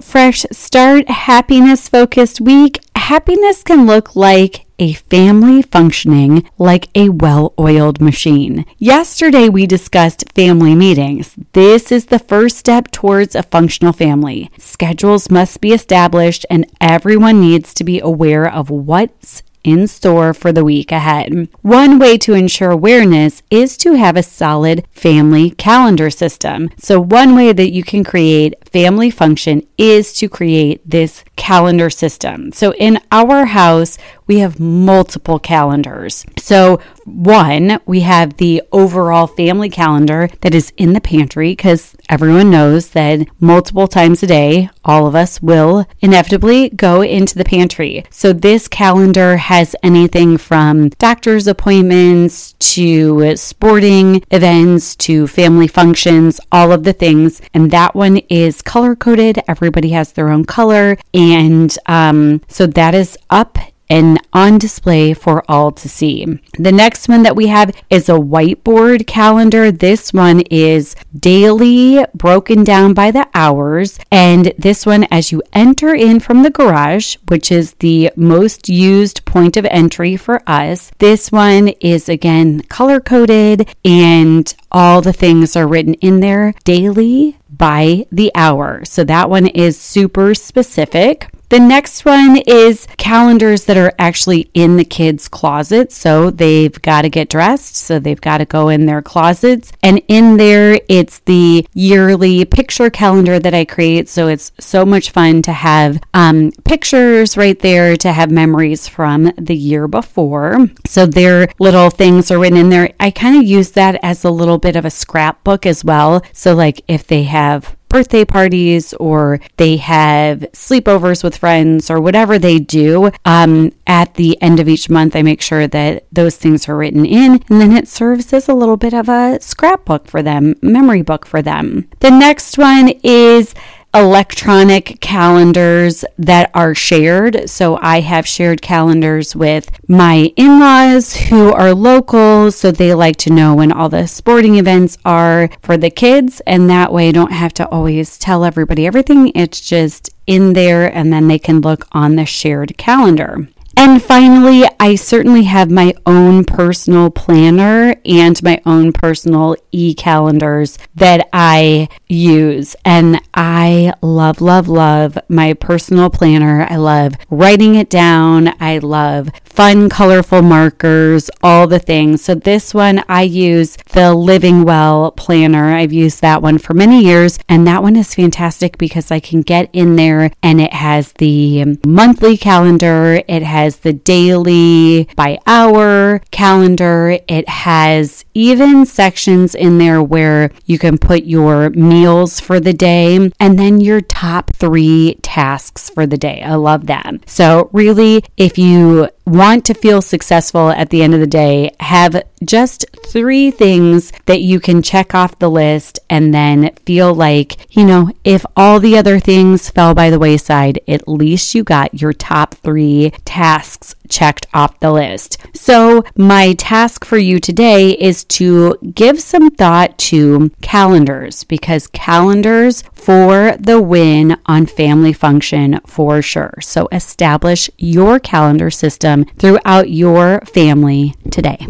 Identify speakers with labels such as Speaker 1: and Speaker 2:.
Speaker 1: fresh start, happiness focused week, happiness can look like a family functioning like a well oiled machine. Yesterday, we discussed family meetings. This is the first step towards a functional family. Schedules must be established, and everyone needs to be aware of what's in store for the week ahead. One way to ensure awareness is to have a solid family calendar system. So, one way that you can create family function is to create this calendar system. So, in our house, we have multiple calendars. So, one, we have the overall family calendar that is in the pantry because everyone knows that multiple times a day, all of us will inevitably go into the pantry. So, this calendar has anything from doctor's appointments to sporting events to family functions, all of the things. And that one is color coded. Everybody has their own color. And um, so that is up and on display for all to see. The next one that we have is a whiteboard calendar. This one is daily, broken down by the hours. And this one, as you enter in from the garage, which is the most used point of entry for us, this one is again color coded and all the things are written in there daily by the hour. So that one is super specific. The next one is calendars that are actually in the kids' closets. So they've got to get dressed. So they've got to go in their closets. And in there, it's the yearly picture calendar that I create. So it's so much fun to have um, pictures right there to have memories from the year before. So their little things are written in there. I kind of use that as a little bit of a scrapbook as well. So, like if they have birthday parties or they have sleepovers with friends or whatever they do, um, at the end of each month, I make sure that those things are written in and then it serves as a little bit of a scrapbook for them, memory book for them. The next one is electronic calendars that are shared. So I have shared calendars with my in laws who are local. So they like to know when all the sporting events are for the kids. And that way I don't have to always tell everybody everything. It's just in there and then they can look on the shared calendar. And finally, I certainly have my own personal planner and my own personal e calendars that I use. And I love, love, love my personal planner. I love writing it down. I love fun, colorful markers, all the things. So, this one I use the Living Well planner. I've used that one for many years. And that one is fantastic because I can get in there and it has the monthly calendar, it has the daily by hour calendar. It has even sections in there where you can put your meals for the day and then your top three tasks for the day. I love that. So, really, if you want to feel successful at the end of the day, have just three things that you can check off the list and then feel like, you know, if all the other things fell by the wayside, at least you got your top three tasks checked off the list. So, my task for you today is to give some thought to calendars because calendars for the win on family function for sure. So, establish your calendar system throughout your family today.